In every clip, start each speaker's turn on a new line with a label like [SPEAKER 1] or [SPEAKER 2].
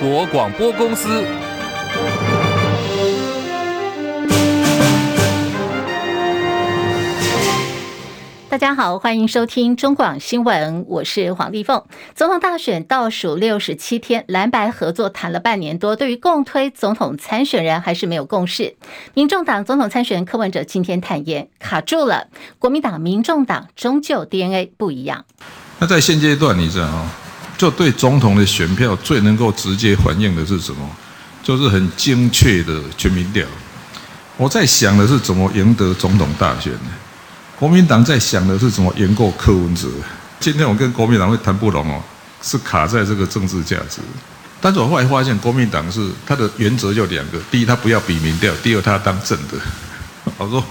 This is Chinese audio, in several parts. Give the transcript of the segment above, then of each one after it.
[SPEAKER 1] 国广播公司。
[SPEAKER 2] 大家好，欢迎收听中广新闻，我是黄丽凤。总统大选倒数六十七天，蓝白合作谈了半年多，对于共推总统参选人还是没有共识。民众党总统参选人柯文哲今天坦言卡住了，国民党、民众党终究 DNA 不一样。
[SPEAKER 3] 那在现阶段，你知道吗？就对总统的选票最能够直接反映的是什么？就是很精确的全民调。我在想的是怎么赢得总统大选呢？国民党在想的是怎么赢过柯文哲。今天我跟国民党会谈不拢哦，是卡在这个政治价值。但是我后来发现，国民党是他的原则就两个：第一，他不要比民调；第二，他要当正的。我说，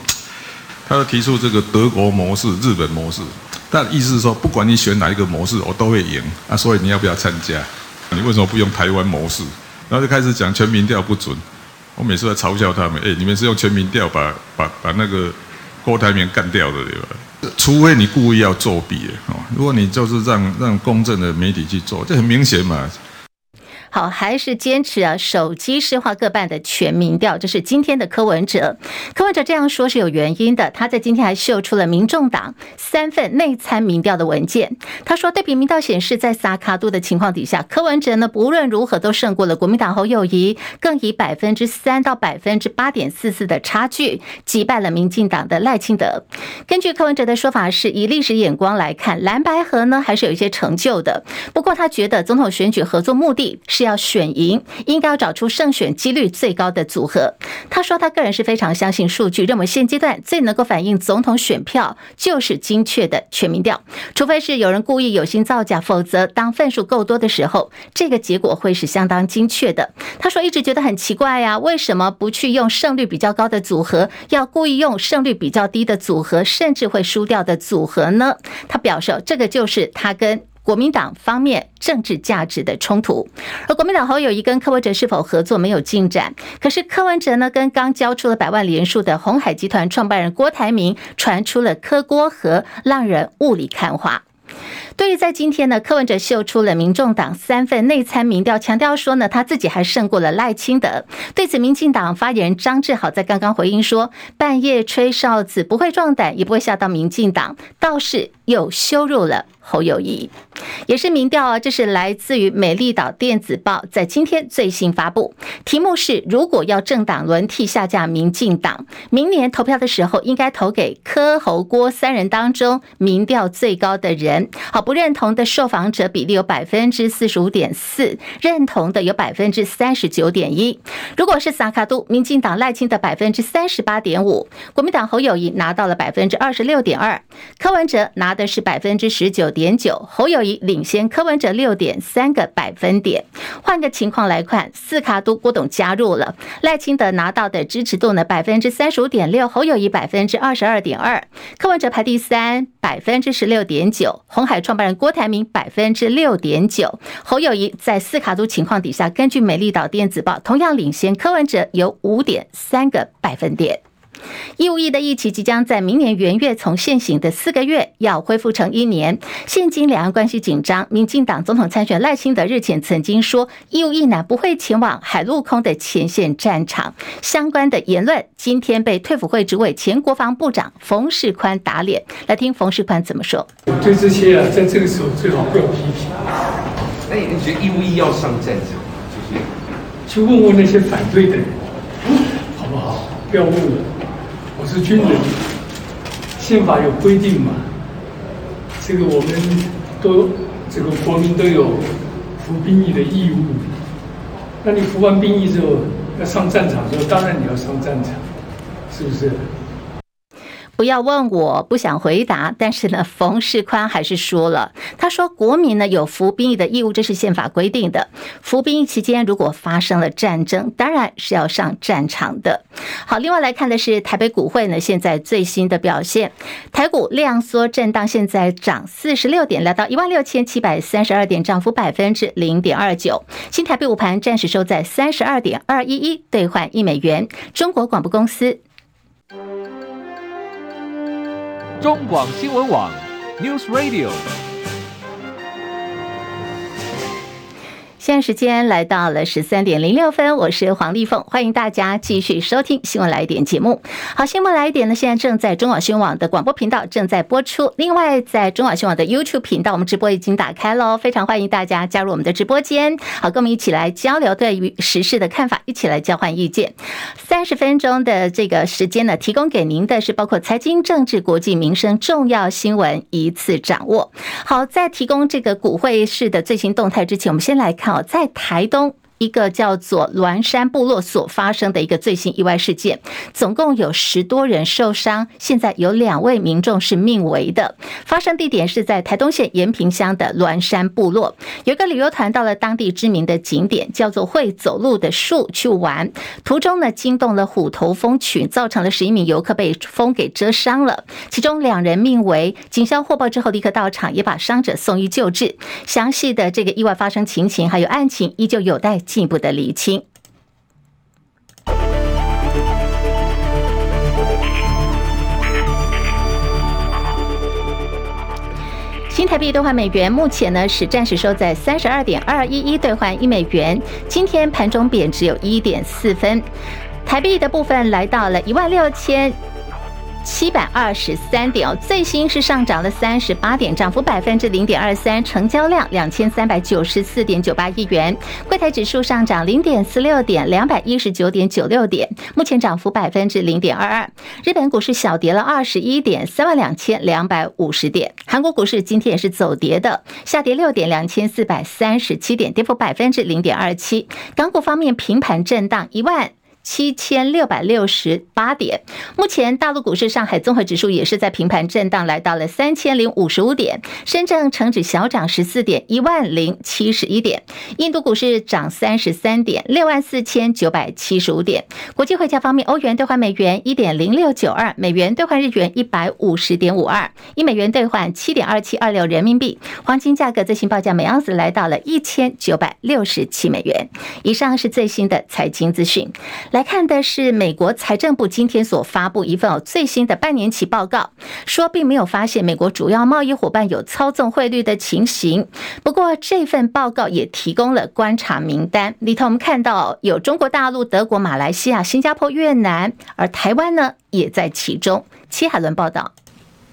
[SPEAKER 3] 他要提出这个德国模式、日本模式，但意思是说，不管你选哪一个模式，我都会赢啊。所以你要不要参加？你为什么不用台湾模式？然后就开始讲全民调不准。我每次在嘲笑他们：哎，你们是用全民调把把把那个。郭台铭干掉的对吧？除非你故意要作弊哦。如果你就是让让公正的媒体去做，这很明显嘛。
[SPEAKER 2] 好，还是坚持啊，手机市话各半的全民调，这是今天的柯文哲。柯文哲这样说是有原因的，他在今天还秀出了民众党三份内参民调的文件。他说，对比民调显示，在萨卡度的情况底下，柯文哲呢不论如何都胜过了国民党侯友谊，更以百分之三到百分之八点四四的差距击败了民进党的赖清德。根据柯文哲的说法，是以历史眼光来看，蓝白合呢还是有一些成就的。不过他觉得总统选举合作目的是要选赢，应该要找出胜选几率最高的组合。他说，他个人是非常相信数据，认为现阶段最能够反映总统选票就是精确的全民调。除非是有人故意有心造假，否则当份数够多的时候，这个结果会是相当精确的。他说，一直觉得很奇怪呀，为什么不去用胜率比较高的组合，要故意用胜率比较低的组合，甚至会输掉的组合呢？他表示，这个就是他跟。国民党方面政治价值的冲突，而国民党侯友谊跟柯文哲是否合作没有进展。可是柯文哲呢，跟刚交出了百万连数的鸿海集团创办人郭台铭传出了柯郭和，让人雾里看花。对于在今天呢，柯文哲秀出了民众党三份内参民调，强调说呢，他自己还胜过了赖清德。对此，民进党发言人张志豪在刚刚回应说：“半夜吹哨子不会壮胆，也不会吓到民进党，倒是又羞辱了。”侯友谊也是民调啊，这是来自于美丽岛电子报，在今天最新发布，题目是：如果要政党轮替下架民进党，明年投票的时候应该投给柯侯郭三人当中民调最高的人。好，不认同的受访者比例有百分之四十五点四，认同的有百分之三十九点一。如果是萨卡都，民进党赖清德百分之三十八点五，国民党侯友谊拿到了百分之二十六点二，柯文哲拿的是百分之十九点九，侯友谊领先柯文哲六点三个百分点。换个情况来看，四卡都郭董加入了，赖清德拿到的支持度呢百分之三十五点六，侯友谊百分之二十二点二，柯文哲排第三百分之十六点九，红海创办人郭台铭百分之六点九，侯友谊在四卡都情况底下，根据美丽岛电子报同样领先柯文哲有五点三个百分点。义务役的役期即将在明年元月从现行的四个月要恢复成一年。现今两岸关系紧张，民进党总统参选赖清德日前曾经说，义务役男不会前往海陆空的前线战场。相关的言论今天被退辅会主委前国防部长冯世宽打脸。来听冯世宽怎么说：“
[SPEAKER 4] 我对这些啊，在这个时候最好不要批评。
[SPEAKER 5] 那你觉得义务役要上战场，就是
[SPEAKER 4] 去问问那些反对的人，好不好？不要问我。”我是军人，宪法有规定嘛？这个我们都这个国民都有服兵役的义务。那你服完兵役之后要上战场的时候，当然你要上战场，是不是？
[SPEAKER 2] 不要问我，不想回答。但是呢，冯世宽还是说了，他说国民呢有服兵役的义务，这是宪法规定的。服兵役期间如果发生了战争，当然是要上战场的。好，另外来看的是台北股汇呢，现在最新的表现，台股量缩震荡，现在涨四十六点，来到一万六千七百三十二点，涨幅百分之零点二九。新台币午盘暂时收在三十二点二一一兑换一美元。中国广播公司。
[SPEAKER 1] 中广新闻网，News Radio。
[SPEAKER 2] 现在时间来到了十三点零六分，我是黄丽凤，欢迎大家继续收听新闻来一点节目。好，新闻来一点呢，现在正在中广新闻网的广播频道正在播出，另外在中广新闻网的 YouTube 频道，我们直播已经打开喽，非常欢迎大家加入我们的直播间，好，跟我们一起来交流对于时事的看法，一起来交换意见。三十分钟的这个时间呢，提供给您的是包括财经、政治、国际、民生重要新闻一次掌握。好，在提供这个股汇市的最新动态之前，我们先来看。我，在台东。一个叫做鸾山部落所发生的一个最新意外事件，总共有十多人受伤，现在有两位民众是命危的。发生地点是在台东县延平乡的鸾山部落，有个旅游团到了当地知名的景点，叫做会走路的树去玩，途中呢惊动了虎头蜂群，造成了十一名游客被蜂给蛰伤了，其中两人命危。警消获报之后立刻到场，也把伤者送医救治。详细的这个意外发生情形还有案情，依旧有待。进一步的厘清。新台币兑换美元目前呢是暂时收在三十二点二一一兑换一美元，今天盘中贬值有一点四分，台币的部分来到了一万六千。七百二十三点哦，最新是上涨了三十八点，涨幅百分之零点二三，成交量两千三百九十四点九八亿元。柜台指数上涨零点四六点，两百一十九点九六点，目前涨幅百分之零点二二。日本股市小跌了二十一点，三万两千两百五十点。韩国股市今天也是走跌的，下跌六点，两千四百三十七点，跌幅百分之零点二七。港股方面平盘震荡一万。七千六百六十八点，目前大陆股市上海综合指数也是在平盘震荡，来到了三千零五十五点。深圳成指小涨十四点，一万零七十一点。印度股市涨三十三点，六万四千九百七十五点。国际汇价方面，欧元兑换美元一点零六九二，美元兑换日元一百五十点五二，一美元兑换七点二七二六人民币。黄金价格最新报价每盎司来到了一千九百六十七美元。以上是最新的财经资讯。来来看的是美国财政部今天所发布一份最新的半年期报告，说并没有发现美国主要贸易伙伴有操纵汇率的情形。不过这份报告也提供了观察名单，里头我们看到有中国大陆、德国、马来西亚、新加坡、越南，而台湾呢也在其中。戚海伦报道。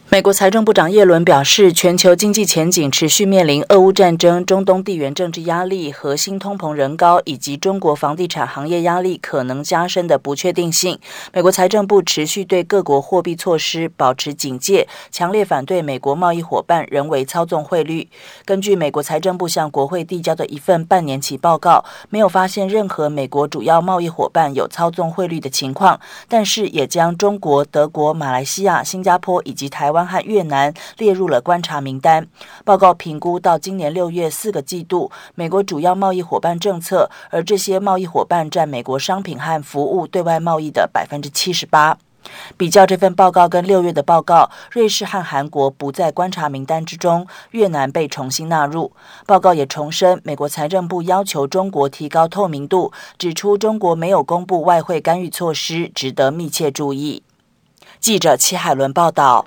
[SPEAKER 6] 美国财政部长耶伦表示，全球经济前景持续面临俄乌战争、中东地缘政治压力、核心通膨仍高，以及中国房地产行业压力可能加深的不确定性。美国财政部持续对各国货币措施保持警戒，强烈反对美国贸易伙伴人为操纵汇率。根据美国财政部向国会递交的一份半年期报告，没有发现任何美国主要贸易伙伴有操纵汇率的情况，但是也将中国、德国、马来西亚、新加坡以及台湾。湾和越南列入了观察名单。报告评估到今年六月四个季度，美国主要贸易伙伴政策，而这些贸易伙伴占美国商品和服务对外贸易的百分之七十八。比较这份报告跟六月的报告，瑞士和韩国不在观察名单之中，越南被重新纳入。报告也重申，美国财政部要求中国提高透明度，指出中国没有公布外汇干预措施，值得密切注意。记者齐海伦报道。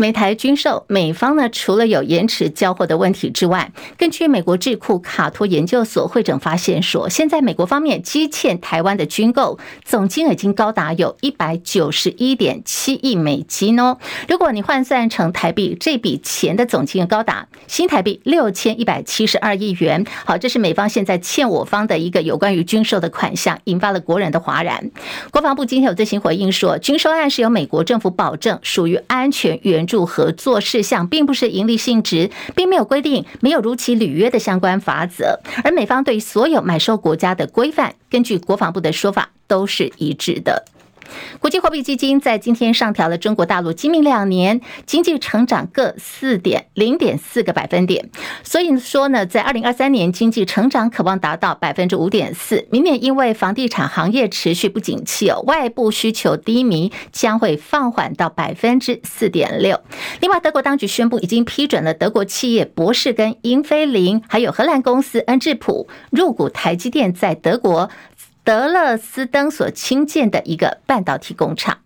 [SPEAKER 2] 美台军售，美方呢除了有延迟交货的问题之外，根据美国智库卡托研究所会诊发现说，现在美国方面积欠台湾的军购总金额已经高达有一百九十一点七亿美金哦。如果你换算成台币，这笔钱的总金额高达新台币六千一百七十二亿元。好，这是美方现在欠我方的一个有关于军售的款项，引发了国人的哗然。国防部今天有最新回应说，军售案是由美国政府保证，属于安全援助合作事项并不是盈利性质，并没有规定没有如期履约的相关法则，而美方对所有买受国家的规范，根据国防部的说法，都是一致的。国际货币基金在今天上调了中国大陆今明两年经济成长各四点零点四个百分点，所以说呢，在二零二三年经济成长可望达到百分之五点四。明年因为房地产行业持续不景气哦，外部需求低迷，将会放缓到百分之四点六。另外，德国当局宣布已经批准了德国企业博世跟英飞凌，还有荷兰公司恩智浦入股台积电在德国德勒斯登所新建的一个半导体工厂。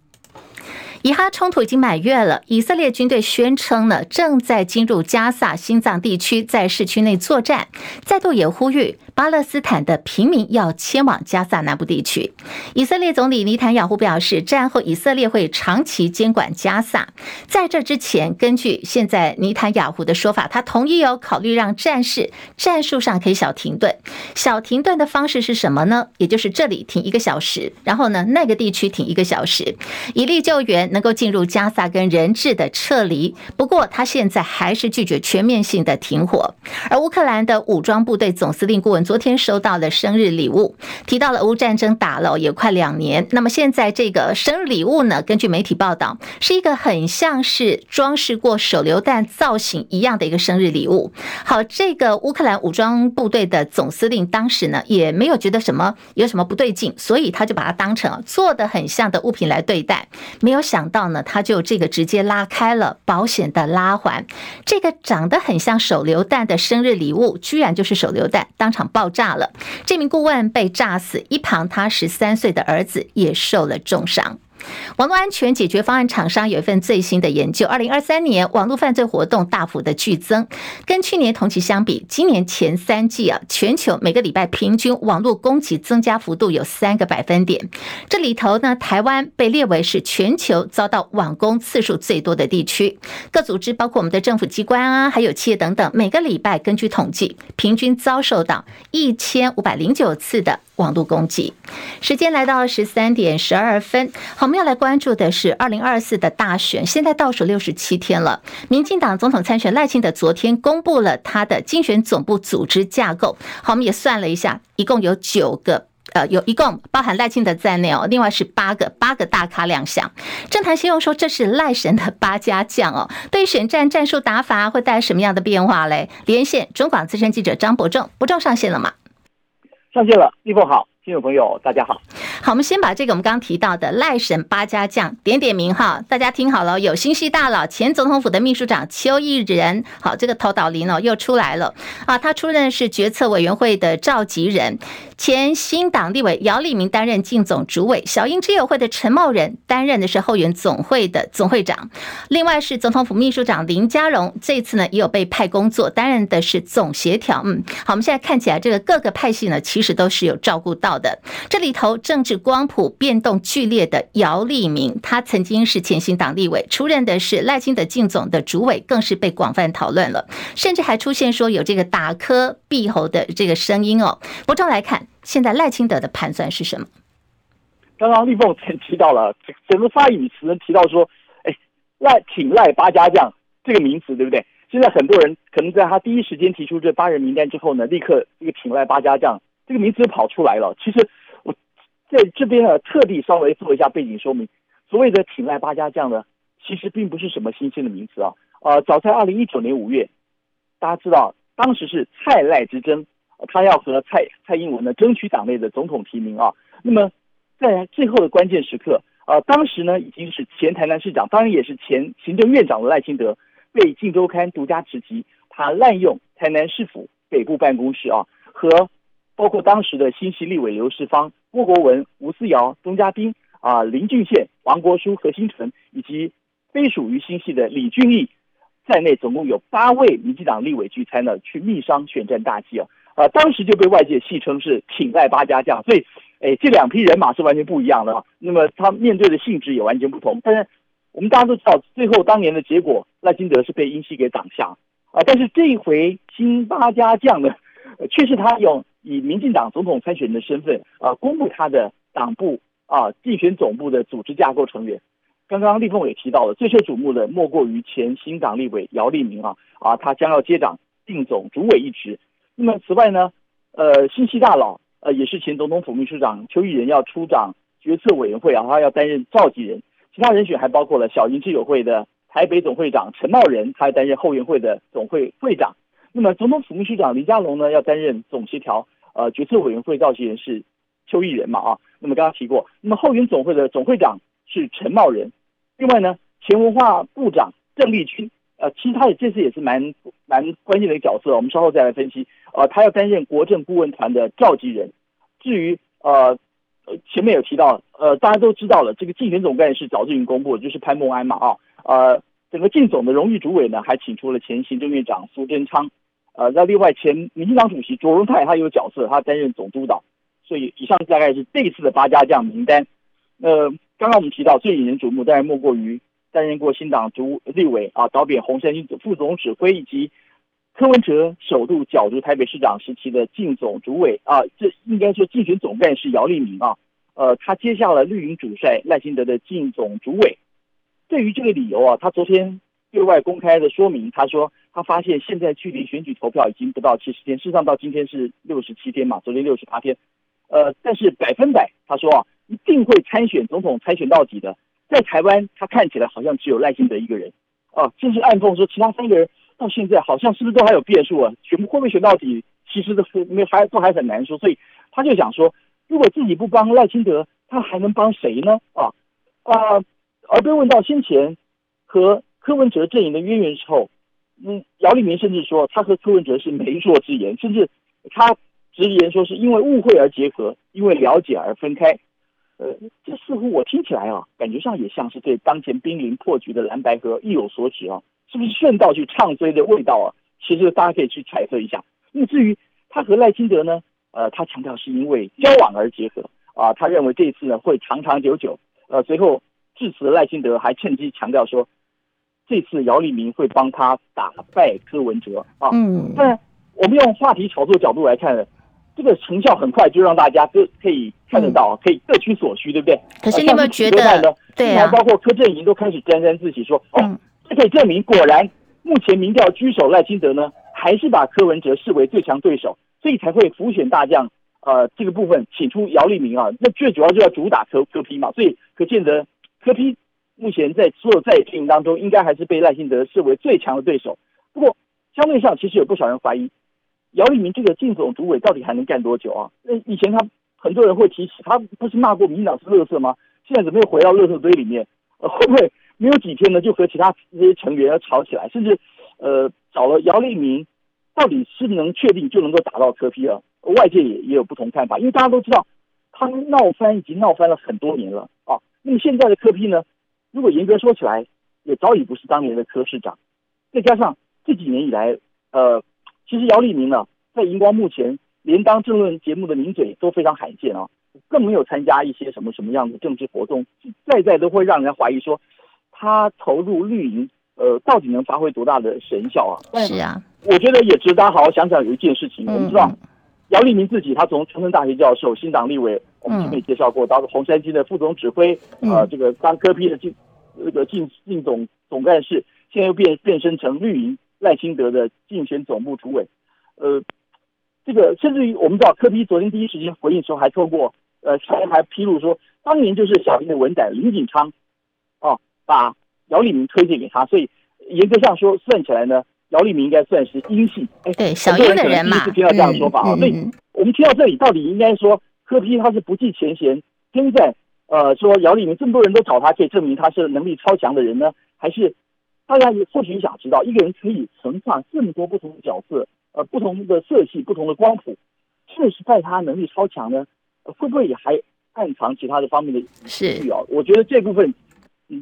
[SPEAKER 2] 以哈冲突已经满月了，以色列军队宣称呢，正在进入加萨心脏地区，在市区内作战，再度也呼吁巴勒斯坦的平民要迁往加萨南部地区。以色列总理尼坦雅胡表示，战后以色列会长期监管加萨。在这之前，根据现在尼坦雅胡的说法，他同意有考虑让战士战术上可以小停顿。小停顿的方式是什么呢？也就是这里停一个小时，然后呢，那个地区停一个小时，以利救援。能够进入加萨跟人质的撤离，不过他现在还是拒绝全面性的停火。而乌克兰的武装部队总司令顾问昨天收到了生日礼物，提到了俄乌战争打了也快两年。那么现在这个生日礼物呢？根据媒体报道，是一个很像是装饰过手榴弹造型一样的一个生日礼物。好，这个乌克兰武装部队的总司令当时呢也没有觉得什么有什么不对劲，所以他就把它当成做得很像的物品来对待，没有想。到呢，他就这个直接拉开了保险的拉环，这个长得很像手榴弹的生日礼物，居然就是手榴弹，当场爆炸了。这名顾问被炸死，一旁他十三岁的儿子也受了重伤。网络安全解决方案厂商有一份最新的研究，二零二三年网络犯罪活动大幅的剧增，跟去年同期相比，今年前三季啊，全球每个礼拜平均网络攻击增加幅度有三个百分点。这里头呢，台湾被列为是全球遭到网攻次数最多的地区。各组织包括我们的政府机关啊，还有企业等等，每个礼拜根据统计，平均遭受到一千五百零九次的网络攻击。时间来到十三点十二分，好。我们要来关注的是二零二四的大选，现在倒数六十七天了。民进党总统参选赖清德昨天公布了他的竞选总部组织架构。好，我们也算了一下，一共有九个，呃，有一共包含赖清德在内哦，另外是八个八个大咖亮相。政坛形容说这是赖神的八家将哦。对选战战术打法会带来什么样的变化嘞？连线中广资深记者张伯仲，伯仲上线了吗？
[SPEAKER 7] 上线了，立峰好。听众朋友，大家好。
[SPEAKER 2] 好，我们先把这个我们刚刚提到的赖神八家将点点名哈，大家听好了，有新系大佬前总统府的秘书长邱毅仁，好，这个头岛林哦又出来了啊，他出任是决策委员会的召集人。前新党立委姚立明担任竞总主委，小英之友会的陈茂仁担任的是后援总会的总会长，另外是总统府秘书长林佳龙，这次呢也有被派工作，担任的是总协调。嗯，好，我们现在看起来这个各个派系呢，其实都是有照顾到的。这里头政治光谱变动剧烈的姚立明，他曾经是前新党立委，出任的是赖清德竞总的主委，更是被广泛讨论了，甚至还出现说有这个打柯毙侯的这个声音哦。不中来看。现在赖清德的盘算是什么？
[SPEAKER 7] 刚刚立凤曾提到了整个发语词提到说，哎，赖挺赖八家将这个名词，对不对？现在很多人可能在他第一时间提出这八人名单之后呢，立刻这个挺赖八家将这个名词跑出来了。其实我在这边呢，特地稍微做一下背景说明。所谓的挺赖八家将呢，其实并不是什么新鲜的名词啊。呃，早在二零一九年五月，大家知道当时是蔡赖之争。他要和蔡蔡英文呢争取党内的总统提名啊，那么在最后的关键时刻，呃，当时呢已经是前台南市长，当然也是前行政院长的赖清德，被《镜周刊》独家直击，他滥用台南市府北部办公室啊，和包括当时的新系立委刘世芳、郭国文、吴思瑶、钟嘉宾啊、林俊宪、王国书、何新成，以及非属于新系的李俊毅在内，总共有八位民进党立委聚餐呢，去密商选战大计啊。啊，当时就被外界戏称是挺赖八家将，所以，哎，这两批人马是完全不一样的啊。那么他面对的性质也完全不同。但是我们大家都知道，最后当年的结果，赖清德是被英系给挡下啊。但是这一回新八家将呢，却是他用以民进党总统参选人的身份啊，公布他的党部啊竞选总部的组织架构成员。刚刚立峰也提到了，最受瞩目的莫过于前新党立委姚立明啊啊，他将要接掌定总主委一职。那么此外呢，呃，新系大佬，呃，也是前总统府秘书长邱义仁要出掌决策委员会啊，他要担任召集人。其他人选还包括了小英智友会的台北总会长陈茂仁，他要担任后援会的总会会长。那么总统府秘书长林佳龙呢，要担任总协调，呃，决策委员会召集人是邱毅仁嘛啊。那么刚刚提过，那么后援总会的总会长是陈茂仁。另外呢，前文化部长郑丽君。呃，其实他也这次也是蛮蛮关键的一个角色，我们稍后再来分析。呃，他要担任国政顾问团的召集人。至于呃呃前面有提到，呃大家都知道了，这个竞选总干事早就已经公布了，就是潘孟安嘛啊，呃整个竞总的荣誉主委呢还请出了前行政院长苏贞昌，呃那另外前民进党主席卓荣泰他有角色，他担任总督导，所以以上大概是这一次的八家将名单。呃刚刚我们提到最引人瞩目，当然莫过于担任过新党主立委啊，导扁红衫军副总指挥以及。柯文哲首度角逐台北市长时期的竞总主委啊，这应该说竞选总干事姚立明啊，呃，他接下了绿营主帅赖清德的竞总主委。对于这个理由啊，他昨天对外公开的说明，他说他发现现在距离选举投票已经不到七十天，事实上到今天是六十七天嘛，昨天六十八天，呃，但是百分百他说啊，一定会参选总统，参选到底的。在台湾，他看起来好像只有赖清德一个人啊，甚至暗讽说其他三个人。到现在好像是不是都还有变数啊？选会不会选到底，其实都没还都还很难说。所以他就想说，如果自己不帮赖清德，他还能帮谁呢？啊啊！而被问到先前和柯文哲阵营的渊源之后，嗯，姚立明甚至说他和柯文哲是媒妁之言，甚至他直言说是因为误会而结合，因为了解而分开。呃，这似乎我听起来啊，感觉上也像是对当前濒临破局的蓝白合意有所指啊。是不是顺道去唱衰的味道啊？其实大家可以去揣测一下。那么至于他和赖清德呢？呃，他强调是因为交往而结合啊，他认为这一次呢会长长久久。呃，随后致辞赖清德还趁机强调说，这次姚立明会帮他打败柯文哲啊。嗯。但我们用话题炒作角度来看，这个成效很快就让大家都可以看得到，可以各取所需，对不对？
[SPEAKER 2] 可是你有没有觉得？对啊。包
[SPEAKER 7] 括柯震营都开始沾沾自喜说，哦。嗯这可以证明，果然目前民调居首赖清德呢，还是把柯文哲视为最强对手，所以才会浮选大将。呃，这个部分请出姚立明啊，那最主要就要主打柯柯批嘛，所以可见得柯 P 目前在所有在野阵营当中，应该还是被赖清德视为最强的对手。不过相对上，其实有不少人怀疑姚立明这个竞总主委到底还能干多久啊？那以前他很多人会提起，他不是骂过民进党是垃圾吗？现在怎么又回到垃圾堆里面？呃，会不会？没有几天呢，就和其他这些成员要吵起来，甚至，呃，找了姚立明，到底是能确定就能够打到柯 P 了？外界也也有不同看法，因为大家都知道，他闹翻已经闹翻了很多年了啊。那么现在的柯 P 呢，如果严格说起来，也早已不是当年的柯市长。再加上这几年以来，呃，其实姚立明呢，在荧光幕前连当政论节目的名嘴都非常罕见啊，更没有参加一些什么什么样的政治活动，在在都会让人怀疑说。他投入绿营，呃，到底能发挥多大的神效啊？
[SPEAKER 2] 是啊，
[SPEAKER 7] 我觉得也值得大家好好想想。有一件事情，嗯、我们知道，姚立明自己，他从长春大学教授、新党立委，我们前面也介绍过，当红山军的副总指挥，嗯、呃，这个当柯 P 的进那个进进总总干事，现在又变变身成绿营赖清德的竞选总部主委，呃，这个甚至于我们知道，柯 P 昨天第一时间回应的时候，还透过呃，还还披露说，当年就是小英的文仔林锦昌。把姚立明推荐给他，所以严格上说，算起来呢，姚立明应该算是英系。
[SPEAKER 2] 哎，对，小英的人嘛，
[SPEAKER 7] 第一次听到这样的说法啊。所以我们听到这里，到底应该说柯 P 他是不计前嫌，现在呃说姚立明这么多人都找他，可以证明他是能力超强的人呢？还是大家也或许想知道，一个人可以横跨这么多不同的角色，呃，不同的色系，不同的光谱，确实在他能力超强呢？会不会也还暗藏其他的方面的是啊？我觉得这部分。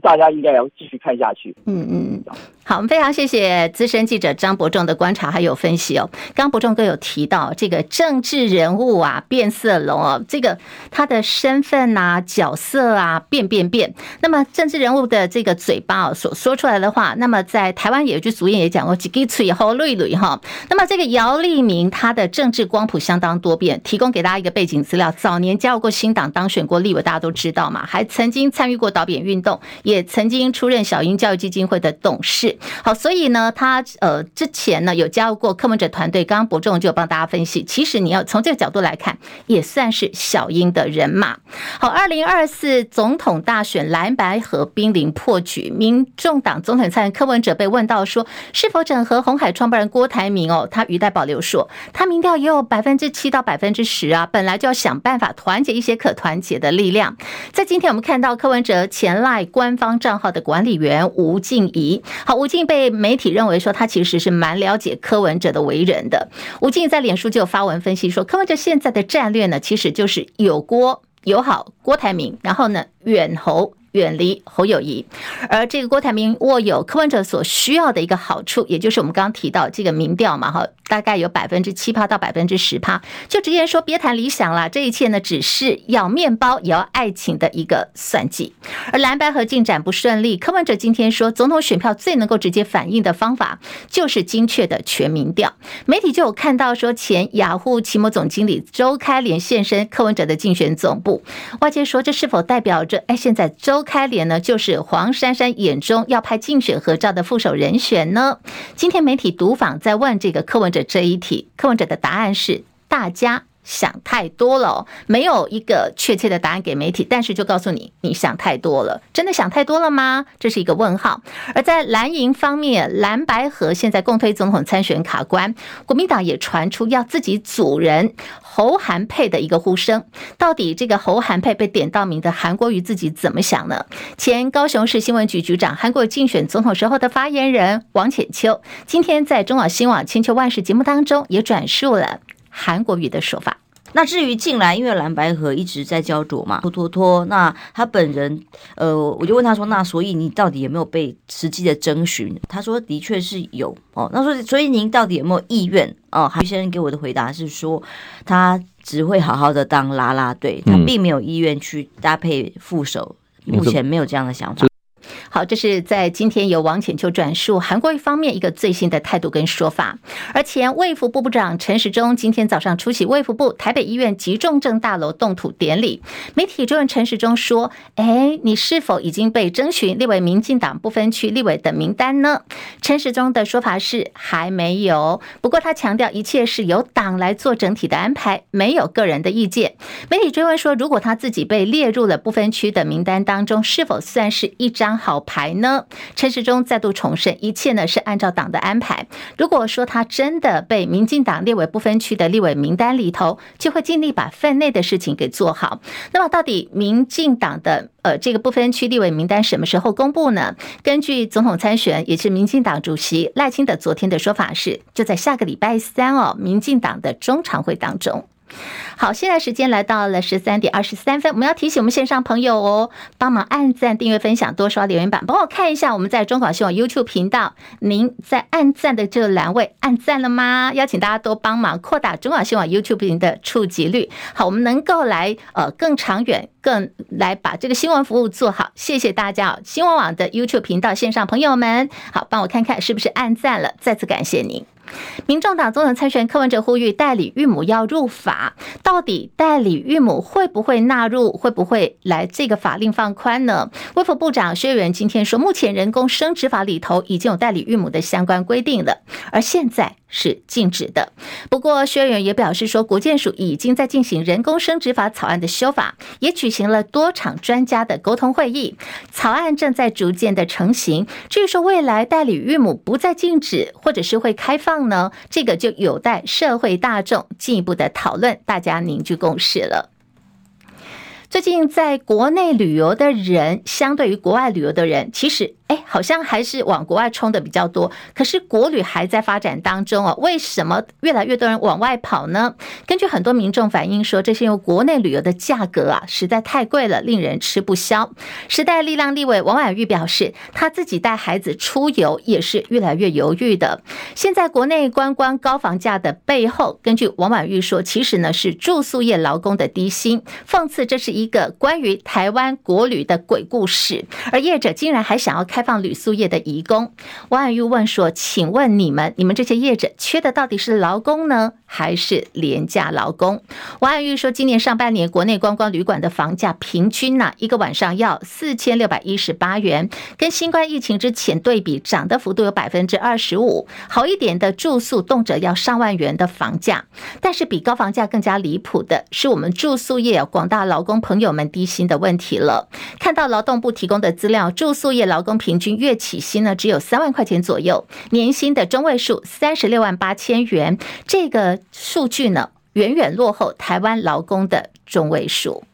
[SPEAKER 7] 大家应该要继续看下去。嗯嗯嗯，
[SPEAKER 2] 好，我们非常谢谢资深记者张伯仲的观察还有分析哦。刚伯仲哥有提到这个政治人物啊，变色龙哦，这个他的身份啊、角色啊变变变。那么政治人物的这个嘴巴哦，所说出来的话，那么在台湾有一句俗谚也讲过，几滴嘴后累累哈。那么这个姚立明他的政治光谱相当多变，提供给大家一个背景资料：早年加入过新党，当选过立委，大家都知道嘛，还曾经参与过导扁运动。也曾经出任小英教育基金会的董事，好，所以呢，他呃之前呢有加入过柯文哲团队。刚刚伯仲就帮大家分析，其实你要从这个角度来看，也算是小英的人马。好，二零二四总统大选蓝白合濒临破局，民众党总统参柯文哲被问到说是否整合红海创办人郭台铭哦，他语带保留说，他民调也有百分之七到百分之十啊，本来就要想办法团结一些可团结的力量。在今天我们看到柯文哲前赖。官方账号的管理员吴静怡，好，吴静被媒体认为说他其实是蛮了解柯文哲的为人的。吴静在脸书就发文分析说，柯文哲现在的战略呢，其实就是有锅友好郭台铭，然后呢远侯。远离侯友谊，而这个郭台铭握有柯文哲所需要的一个好处，也就是我们刚刚提到这个民调嘛，哈，大概有百分之七趴到百分之十趴，就直接说别谈理想了，这一切呢只是要面包也要爱情的一个算计。而蓝白合进展不顺利，柯文哲今天说，总统选票最能够直接反映的方法就是精确的全民调。媒体就有看到说，前雅虎奇摩总经理周开廉现身柯文哲的竞选总部，外界说这是否代表着，哎，现在周开脸呢，就是黄珊珊眼中要拍竞选合照的副手人选呢。今天媒体读访在问这个柯文哲这一题，柯文哲的答案是大家想太多了，没有一个确切的答案给媒体，但是就告诉你，你想太多了，真的想太多了吗？这是一个问号。而在蓝营方面，蓝白合现在共推总统参选卡关，国民党也传出要自己组人侯韩配的一个呼声。到底这个侯韩配被点到名的韩国瑜自己怎么想呢？前高雄市新闻局局长、韩国竞选总统时候的发言人王浅秋，今天在中广新网千秋万世节目当中也转述了。韩国语的说法。
[SPEAKER 8] 那至于近来，因为蓝白河一直在焦灼嘛，拖拖拖。那他本人，呃，我就问他说：“那所以你到底有没有被实际的征询？”他说：“的确是有哦。”那说：“所以您到底有没有意愿？”哦，韩先生给我的回答是说，他只会好好的当啦啦队，他并没有意愿去搭配副手，目前没有这样的想法。
[SPEAKER 2] 好，这是在今天由王浅秋转述韩国瑜方面一个最新的态度跟说法。而前卫福部部长陈时中今天早上出席卫福部台北医院急重症大楼动土典礼，媒体追问陈时中说：“哎，你是否已经被征询列为民进党不分区立委的名单呢？”陈时中的说法是还没有，不过他强调一切是由党来做整体的安排，没有个人的意见。媒体追问说：“如果他自己被列入了不分区的名单当中，是否算是一张好牌呢？陈时中再度重申，一切呢是按照党的安排。如果说他真的被民进党列为不分区的立委名单里头，就会尽力把分内的事情给做好。那么，到底民进党的呃这个不分区立委名单什么时候公布呢？根据总统参选也是民进党主席赖清德昨天的说法是，就在下个礼拜三哦，民进党的中常会当中。好，现在时间来到了十三点二十三分，我们要提醒我们线上朋友哦，帮忙按赞、订阅、分享、多刷留言板，帮我看一下我们在中广新闻 YouTube 频道，您在按赞的这个栏位按赞了吗？邀请大家多帮忙扩大中广新闻 YouTube 频道的触及率，好，我们能够来呃更长远、更来把这个新闻服务做好。谢谢大家哦，新闻网的 YouTube 频道线上朋友们，好，帮我看看是不是按赞了，再次感谢您。民众党总统参选柯文哲呼吁代理育母要入法，到底代理育母会不会纳入？会不会来这个法令放宽呢？卫副部长薛元今天说，目前人工生殖法里头已经有代理育母的相关规定了，而现在。是禁止的。不过，薛远也表示说，国建署已经在进行人工生殖法草案的修法，也举行了多场专家的沟通会议，草案正在逐渐的成型。至于说未来代理孕母不再禁止，或者是会开放呢？这个就有待社会大众进一步的讨论，大家凝聚共识了。最近在国内旅游的人，相对于国外旅游的人，其实。哎，好像还是往国外冲的比较多，可是国旅还在发展当中哦。为什么越来越多人往外跑呢？根据很多民众反映说，这是因为国内旅游的价格啊实在太贵了，令人吃不消。时代力量立委王婉玉表示，他自己带孩子出游也是越来越犹豫的。现在国内观光高房价的背后，根据王婉玉说，其实呢是住宿业劳工的低薪，讽刺这是一个关于台湾国旅的鬼故事，而业者竟然还想要开。放铝塑业的移工，王婉玉问说：“请问你们，你们这些业者缺的到底是劳工呢，还是廉价劳工？”王婉玉说：“今年上半年国内观光旅馆的房价平均呢，一个晚上要四千六百一十八元，跟新冠疫情之前对比，涨的幅度有百分之二十五。好一点的住宿，动辄要上万元的房价。但是比高房价更加离谱的是，我们住宿业广大劳工朋友们低薪的问题了。看到劳动部提供的资料，住宿业劳工。平均月起薪呢，只有三万块钱左右，年薪的中位数三十六万八千元，这个数据呢，远远落后台湾劳工的中位数。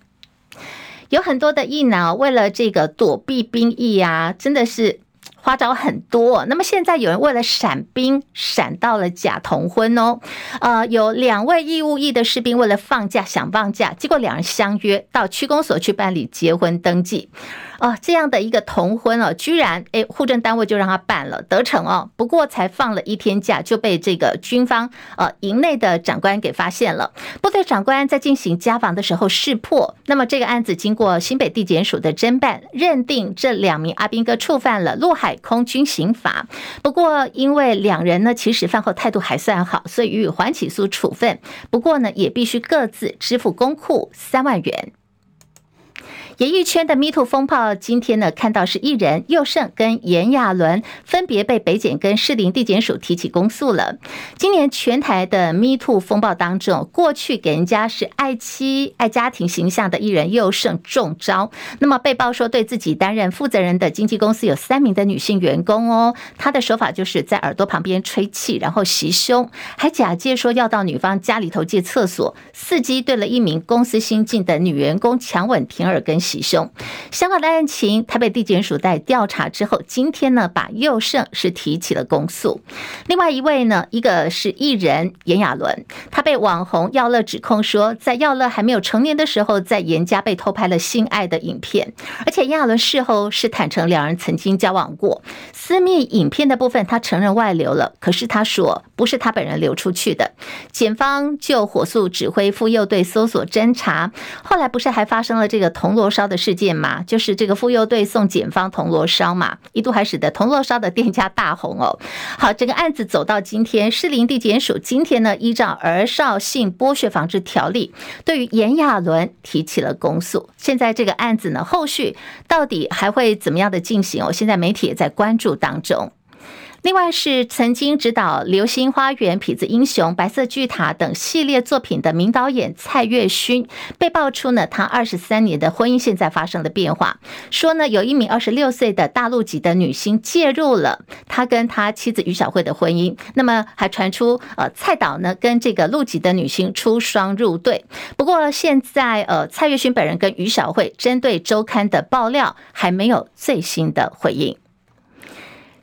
[SPEAKER 2] 有很多的役男为了这个躲避兵役啊，真的是花招很多。那么现在有人为了闪兵，闪到了假同婚哦。呃，有两位义务役的士兵为了放假想放假，结果两人相约到区公所去办理结婚登记。哦，这样的一个同婚哦，居然诶，户政单位就让他办了，得逞哦。不过才放了一天假，就被这个军方呃营内的长官给发现了。部队长官在进行家访的时候识破，那么这个案子经过新北地检署的侦办，认定这两名阿兵哥触犯了陆海空军刑法。不过因为两人呢其实饭后态度还算好，所以予以缓起诉处分。不过呢也必须各自支付公库三万元。演艺圈的 MeToo 风暴，今天呢看到是艺人佑胜跟炎亚纶分别被北检跟士林地检署提起公诉了。今年全台的 MeToo 风暴当中，过去给人家是爱妻爱家庭形象的艺人佑胜中招，那么被曝说对自己担任负责人的经纪公司有三名的女性员工哦，他的手法就是在耳朵旁边吹气，然后袭胸，还假借说要到女方家里头借厕所，伺机对了一名公司新进的女员工强吻停耳跟。袭胸，相关的案情，台北地检署在调查之后，今天呢，把宥胜是提起了公诉。另外一位呢，一个是艺人炎亚纶，他被网红耀乐指控说，在耀乐还没有成年的时候，在严家被偷拍了性爱的影片，而且炎亚纶事后是坦承两人曾经交往过。私密影片的部分，他承认外流了，可是他说不是他本人流出去的。检方就火速指挥妇幼队搜索侦查，后来不是还发生了这个铜锣烧的事件嘛，就是这个妇幼队送检方铜锣烧嘛，一度还使得铜锣烧的店家大红哦。好，这个案子走到今天，士林地检署今天呢，依照儿少性剥削防治条例，对于炎亚纶提起了公诉。现在这个案子呢，后续到底还会怎么样的进行哦？现在媒体也在关注当中。另外是曾经执导《流星花园》《痞子英雄》《白色巨塔》等系列作品的名导演蔡岳勋，被爆出呢，他二十三年的婚姻现在发生了变化，说呢，有一名二十六岁的大陆籍的女星介入了他跟他妻子于小慧的婚姻，那么还传出呃蔡导呢跟这个陆籍的女星出双入对，不过现在呃蔡岳勋本人跟于小慧针对周刊的爆料还没有最新的回应。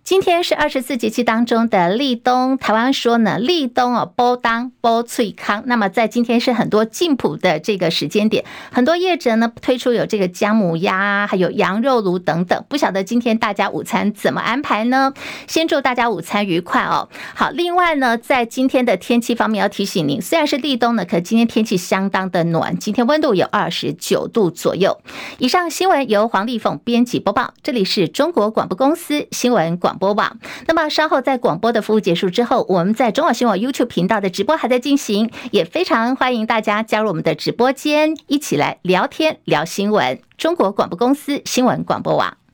[SPEAKER 2] 今天是二十四节气当中的立冬，台湾说呢，立冬哦，包当包脆康。那么在今天是很多进补的这个时间点，很多业者呢推出有这个姜母鸭，还有羊肉炉等等。不晓得今天大家午餐怎么安排呢？先祝大家午餐愉快哦。好，另外呢，在今天的天气方面要提醒您，虽然是立冬呢，可今天天气相当的暖，今天温度有二十九度左右。以上新闻由黄丽凤编辑播报，这里是中国广播公司新闻广。播网，那么稍后在广播的服务结束之后，我们在中广新闻 YouTube 频道的直播还在进行，也非常欢迎大家加入我们的直播间，一起来聊天聊新闻。中国广播公司新闻广播网。